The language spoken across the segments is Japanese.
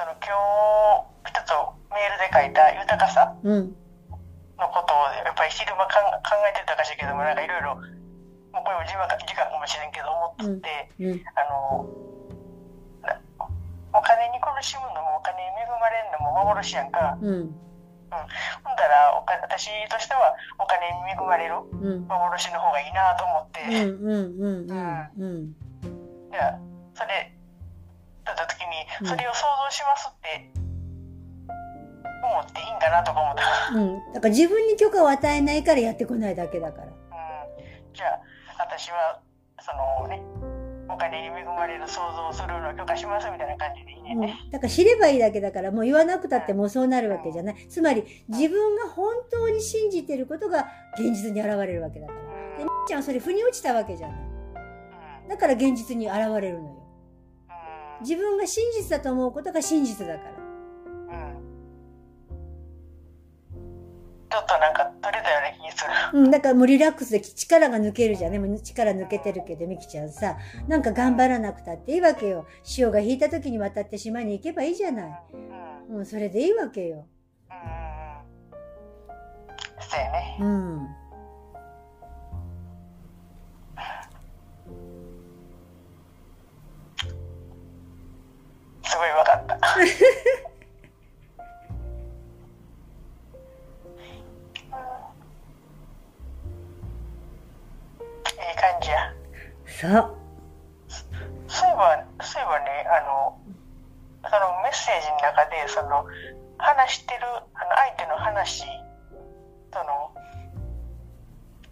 その今日一つメールで書いた豊かさうん。のことをやっぱり昼間かん考えてたかしらけどもなんかいろいろもうこれも自分自覚かもしれんけど思ってて、うん。あのなお金に苦しむのもお金に恵まれるのも幻やんか、うん。ほんだらお金私としてはお金に恵まれるうん。幻の方がいいなと思って、うん。うん。うん。うん。じゃあそれだった時うんにそれを想像しますって思っていいんかなとか思った、うん。だから自分に許可を与えないからやってこないだけだから。うん、じゃあ私はそのねお金に恵まれる想像をするのを許可しますみたいな感じでいいねうん、だから知ればいいだけだからもう言わなくたってもうそうなるわけじゃない。つまり自分が本当に信じてることが現実に現れるわけだから。で、みっちゃんはそれ腑に落ちたわけじゃない。うんだから現実に現れるのよ。うん自分が真実だと思うことが真実だから。うんちょっとなんか取れたような気にする。うん、だからもうリラックスで力が抜けるじゃんね。もう力抜けてるけど、みきちゃんさ、なんか頑張らなくたっていいわけよ。潮が引いた時に渡って島に行けばいいじゃない。うん。うん。うん、それでいいわけよ。うん。そうやね。うん。いい感じや。そう。そういえば、そういえばね、あの、そのメッセージの中で、その、話してる、あの、相手の話、その、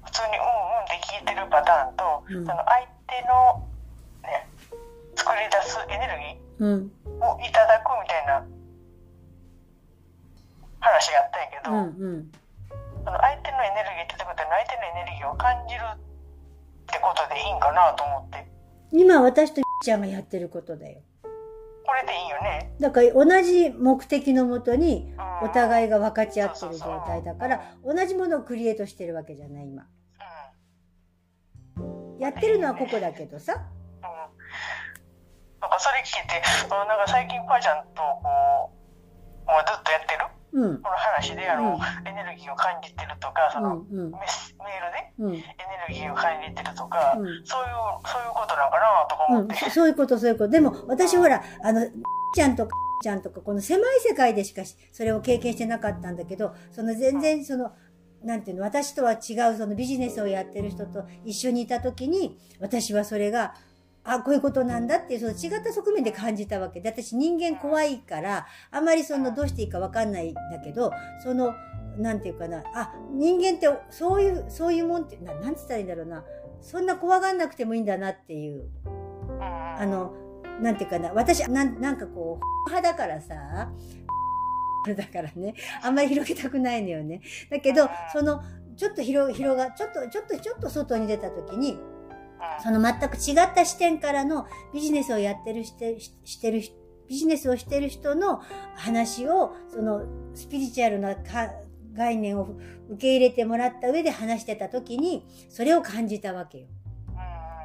普通にうんうんって聞いてるパターンと、うんその相手の、ね、作り出すエネルギうん。をいただくみたいな話があったん。やけど、うん。うん。その相手のエネルギーってことは相手のエネルギーを感じるってことでいいん。かなと思って、今私とちゃん。がやってることだよ。これでいいよね。だから同じ目的のもとにお互いが分かち合ってる状態だから同じものをクリエイトしてるわけじゃない今。うん。やってるのはここだけどさ。うんなんかそれ聞いて、あなんか最近パーちゃんとこう、もうずっとやってる？うん。この話であの、うんエネルギーを感じてるとか、その、うん。うんメスメールでうん。エネルギーを感じてるとか、うんそういう、そういうことなんかなとかうん思って。、そそういうこと、そういうこと。でも、私ほら、あの、ちゃんとか、ちゃんとか、この狭い世界でしかしそれを経験してなかったんだけど、その全然その、なんていうの、私とは違うそのビジネスをやってる人と一緒にいた時に、私はそれが、あ、こういうことなんだっていう、その違った側面で感じたわけ。で、私人間怖いから、あまりそのどうしていいかわかんないんだけど、その、なんていうかな、あ、人間ってそういう、そういうもんって、ななんつったらいいんだろうな、そんな怖がんなくてもいいんだなっていう。うんあの、なんていうかな、私、なんなんかこう、派だからさ、だからね、あんまり広げたくないのよね。だけど、その、ちょっと広、広が、ちょっと、ちょっと、ちょっと外に出た時に、その全く違った視点からのビジネスをやってるして、ししてる人、ビジネスをしてる人の話を、その、スピリチュアルなか概念を受け入れてもらった上で話してた時に、それを感じたわけよ。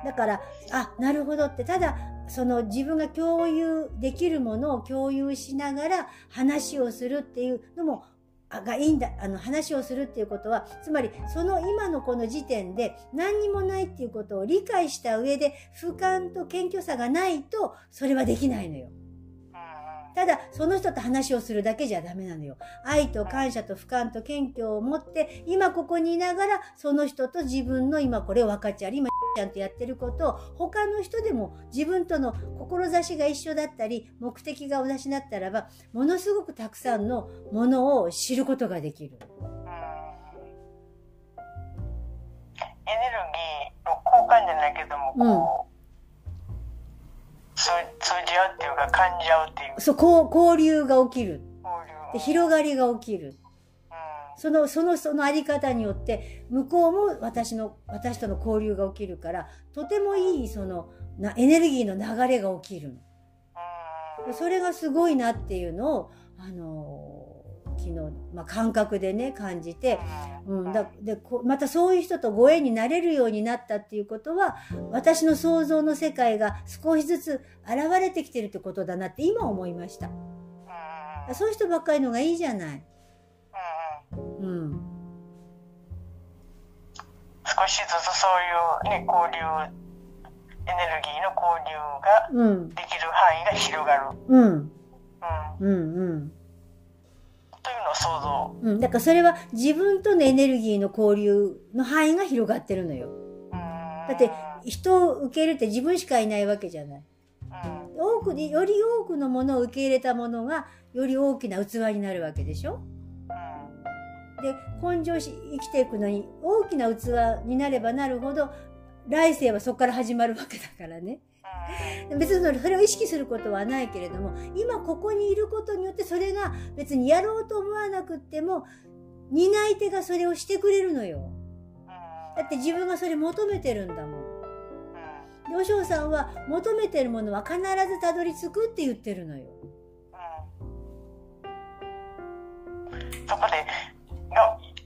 だから、あ、なるほどって、ただ、その自分が共有できるものを共有しながら話をするっていうのも、あがいいんだ、あの話をするっていうことは、つまりその今のこの時点で何にもないっていうことを理解した上で、俯瞰と謙虚さがないと、それはできないのよ。ただ、その人と話をするだけじゃダメなのよ。愛と感謝と俯瞰と謙虚を持って、今ここにいながら、その人と自分の今これを分かち合い、今ちゃんとやってることを、他の人でも自分との志が一緒だったり、目的が同じだったらば、ものすごくたくさんのものを知ることができる。エネルギーの交換じゃないけども、こう、通通じ合うっていうか感じ合うっていうそう、交流が起きる。で広がりが起きる。うんその、その、そのあり方によって、向こうも私の、私との交流が起きるから、とてもいい、その、な、エネルギーの流れが起きるの。うんそれがすごいなっていうのを、あのー昨日、まあ、感覚でね、感じて、うん、だでこまたそういう人とご縁になれるようになったっていうことは、私の想像の世界が少しずつ現れてきてるってことだなって今思いました。そういう人ばっかりのがいいじゃない。少しずつそういうね交流エネルギーの交流がうん。できる範囲が広がる、うん。うん、うん。うん。というのを想像、うん。だからそれは自分とのエネルギーの交流の範囲が広がってるのよ。うん、だって人を受け入れて自分しかいないわけじゃない。うん多くで、より多くのものを受け入れたものが、より大きな器になるわけでしょ？で、根性し、生きていくのに、大きな器になればなるほど、来世はそこから始まるわけだからね。別にそれを意識することはないけれども、今ここにいることによってそれが別にやろうと思わなくっても、担い手がそれをしてくれるのよ。だって自分がそれ求めてるんだもん。で、お嬢さんは求めてるものは必ずたどり着くって言ってるのよ。そこでが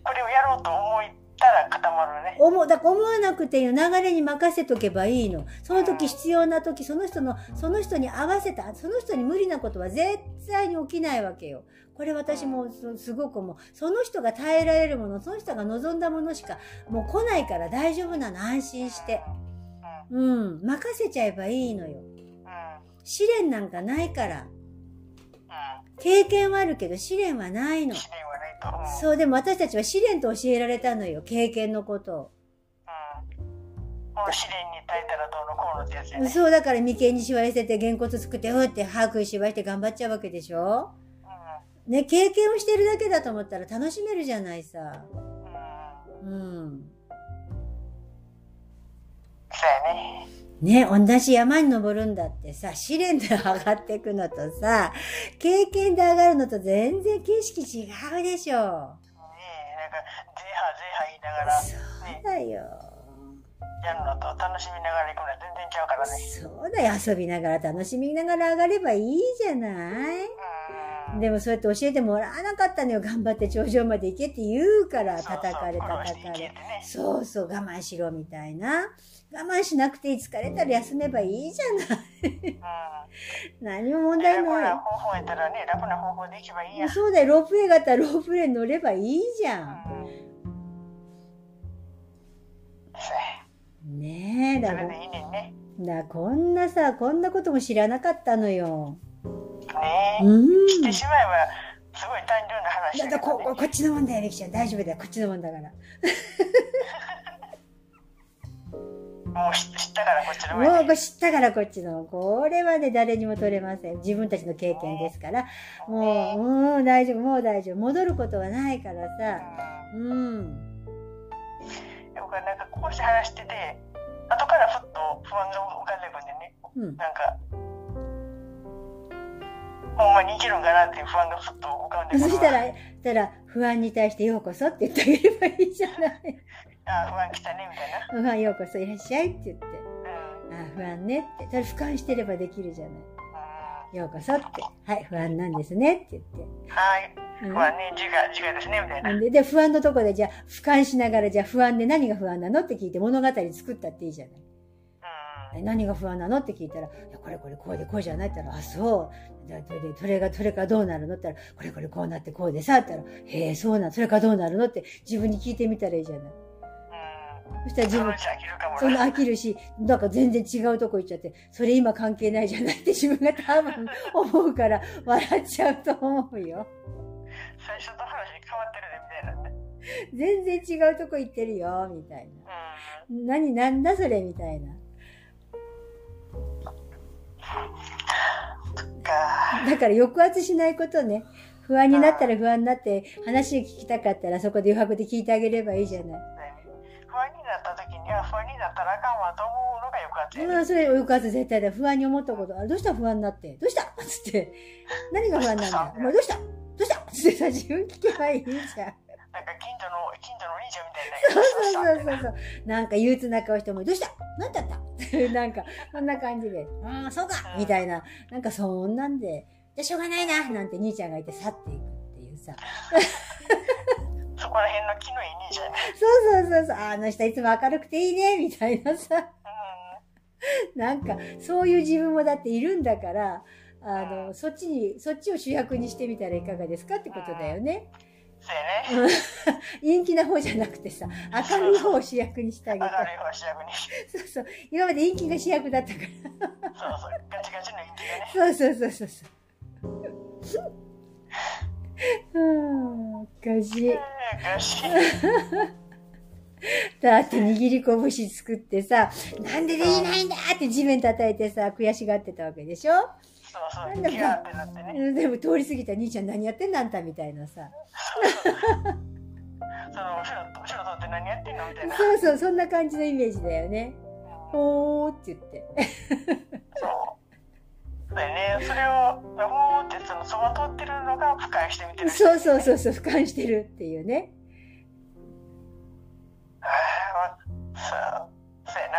これをやろうと思ったら固まるね思う、だ思わなくていいの。流れに任せとけばいいの。その時必要な時、その人の、その人に合わせた、その人に無理なことは絶対に起きないわけよ。これ私もそすごく思う。その人が耐えられるもの、その人が望んだものしかもう来ないから大丈夫なの。安心して。うん。任せちゃえばいいのよ。試練なんかないから。うん経験はあるけど試練はないの。試練そう、でも私たちは試練と教えられたのよ。経験のことを。うん、もう試練に耐えたらどうのこうのってやつやね、そうだから眉間にしわ寄せて、げんこつ作って、うって歯食いしばして頑張っちゃうわけでしょうね、経験をしてるだけだと思ったら楽しめるじゃないさ。んうん、うん。そうやねね、同じ山に登るんだってさ、試練で上がっていくのとさ、経験で上がるのと全然景色違うでしょ。ねえなんかゼーハーゼーハー言いながらそうだよ。やるのと楽しみながら行くのは全然ちゃうからねそうだよ。遊びながら楽しみながら上がればいいじゃないうんでもそうやって教えてもらわなかったのよ。頑張って頂上まで行けって言うから、叩かれ叩かれそうそう、我慢しろみたいな。我慢しなくていい疲れたら休めばいいじゃない。うん 何も問題楽なな方法やったらね楽な方法で行けばいいやい。そうだよ、ロープウェイがあったらロープウェイに乗ればいいじゃん。うんねえ、だからやそれでいいねんねだこんなさ、こんなことも知らなかったのよ。ねえうん。してしまえばすごい単純な話だねだこここっちのもんだよ、みきちゃん。大丈夫だよ、こっちのもんだから。もう知知ったからこっちのも前う知ったからこっちの。これはね、誰にも取れません。自分たちの経験ですから。もう、うん、大丈夫、もう大丈夫。戻ることはないからさ。うん。僕はなんかこうして話してて後からふっと不安が浮かんでくるんでねうん。なんかほんまにいけるんかなっていう不安がふっと浮かんでそしたら、たら、不安に対してようこそって言ってあげればいいじゃない。あ不安来たねみたいな不安ようこそいらっしゃいって言って。うんあ不安ねって。それ俯瞰してればできるじゃない。ようこそって。はい、不安なんですねって言って。はいうん不安ね自我自我ですねみたいなで、で、不安のとこで、じゃあ、俯瞰しながら、じゃあ不安で何が不安なのって聞いて物語作ったっていいじゃない。うんえ何が不安なの？って聞いたら、いや、これこれこうでこうじゃないって言ったら、あ、そう。じゃあ、それで、それが、それからどうなるの？って言ったら、これこれこうなってこうでさ、って言ったら、へえ、そうなん、それからどうなるの？って自分に聞いてみたらいいじゃない。うんそしたら自分そんなな飽きるし、なんか全然違うとこ行っちゃって、それ今関係ないじゃないって自分が多分思うから笑っちゃうと思うよ。最初と話変わってるねみたいなね全然違うとこ行ってるよ、みたいな。うん何、なんだそれ？みたいな。かだから抑圧しないことね。不安になったら不安になって、話を聞きたかったらそこで余白で聞いてあげればいいじゃない。不安になった時には不安になったらあかんわと思うのがよくあって、うん、それ抑圧絶対だ。不安に思ったこと。あ、どうした？不安になって？どうした？つって。何が不安なんだ？お前どうした？どうした？つってさ、自分聞けばいいじゃん。なんか近所の近所のお兄ちゃんみたいなそうそうそうそう。なんか憂鬱な顔しても、どうした？何だった？なんか、そんな感じで、ああ、そうかみたいな。なんかそんなんで、じゃあしょうがないななんて兄ちゃんがいて去っていくっていうさ。そこら辺の気のいい兄ちゃんねそうそうそうそう。ああの人いつも明るくていいねみたいなさ。うなんか、そういう自分もだっているんだから、ああの、そっちに、そっちを主役にしてみたらいかがですかってことだよね。そうやね。陰気な方じゃなくてさ、明るい方を主役にしてあげて。明るい方主役に。そうそう。今まで陰気が主役だったから。そうそう。ガチガチの陰気がね。そうそうそうそうそう。う ん、おかしい。だって握り拳作ってさ、なんでできないんだって地面叩いてさ、悔しがってたわけでしょ？そうそう。ギャーってなってね。うんでも通り過ぎた兄ちゃん何やってんだあんたみたいなさ。その後ろ、後ろ通って何やってんのみたいな。そうそう、そんな感じのイメージだよね。ほーって言って。そう。だよね。それを、ほーってそのそば通ってるのが俯瞰してみてる。そうそうそうそう、俯瞰してるっていうね。ああ、そう。そうやな。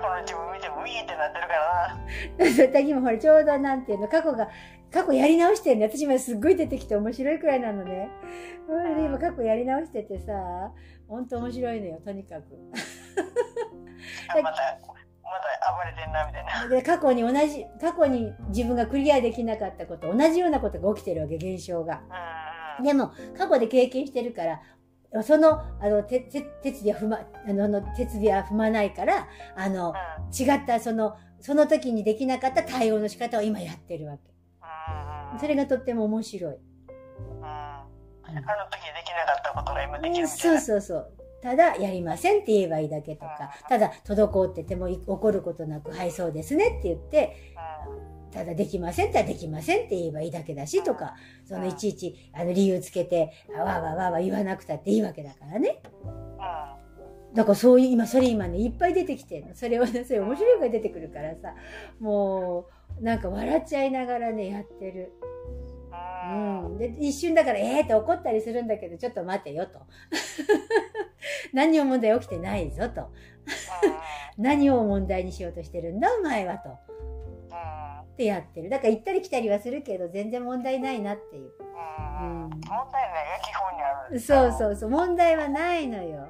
過去の自分見てもウィーってなってるからな。そう、滝もほら、ちょうどなんていうの、過去が、過去やり直してんね。私今すっごい出てきて面白いくらいなのね。うん、で今過去やり直しててさ、ほんと面白いのよ、とにかく。あ また、また暴れてんな、みたいな。で、過去に同じ、過去に自分がクリアできなかったこと、同じようなことが起きてるわけ、現象が。うん。でも、過去で経験してるから、その、あの、て、て、鉄尾は踏ま、あの、あの鉄踏まないから、あの、違った、その、その時にできなかった対応の仕方を今やってるわけ。うん。それがとっても面白い。うん。あの時できなかったことが今できるそうな。そうそう。ただ、やりませんって言えばいいだけとか、ただ、滞っててもい怒ることなく、はい、そうですねって言って、ただできませんってできませんって言えばいいだけだしとか、そのいちいち、あの、理由つけて、あわーわーわーわー言わなくたっていいわけだからね。うん。だからそういう、今、それ今ね、いっぱい出てきて。それをね、それ面白いのが出てくるからさ、もう、なんか笑っちゃいながらね、やってる。う。うんん。で、一瞬だから、えーって怒ったりするんだけど、ちょっと待てよと。何にも問題起きてないぞと。何を問題にしようとしてるんだ、お前はと。ってやってる。だから行ったり来たりはするけど、全然問題ないなっていう。うん。問題ないが基本にある。そうそうそう、問題はないのよ。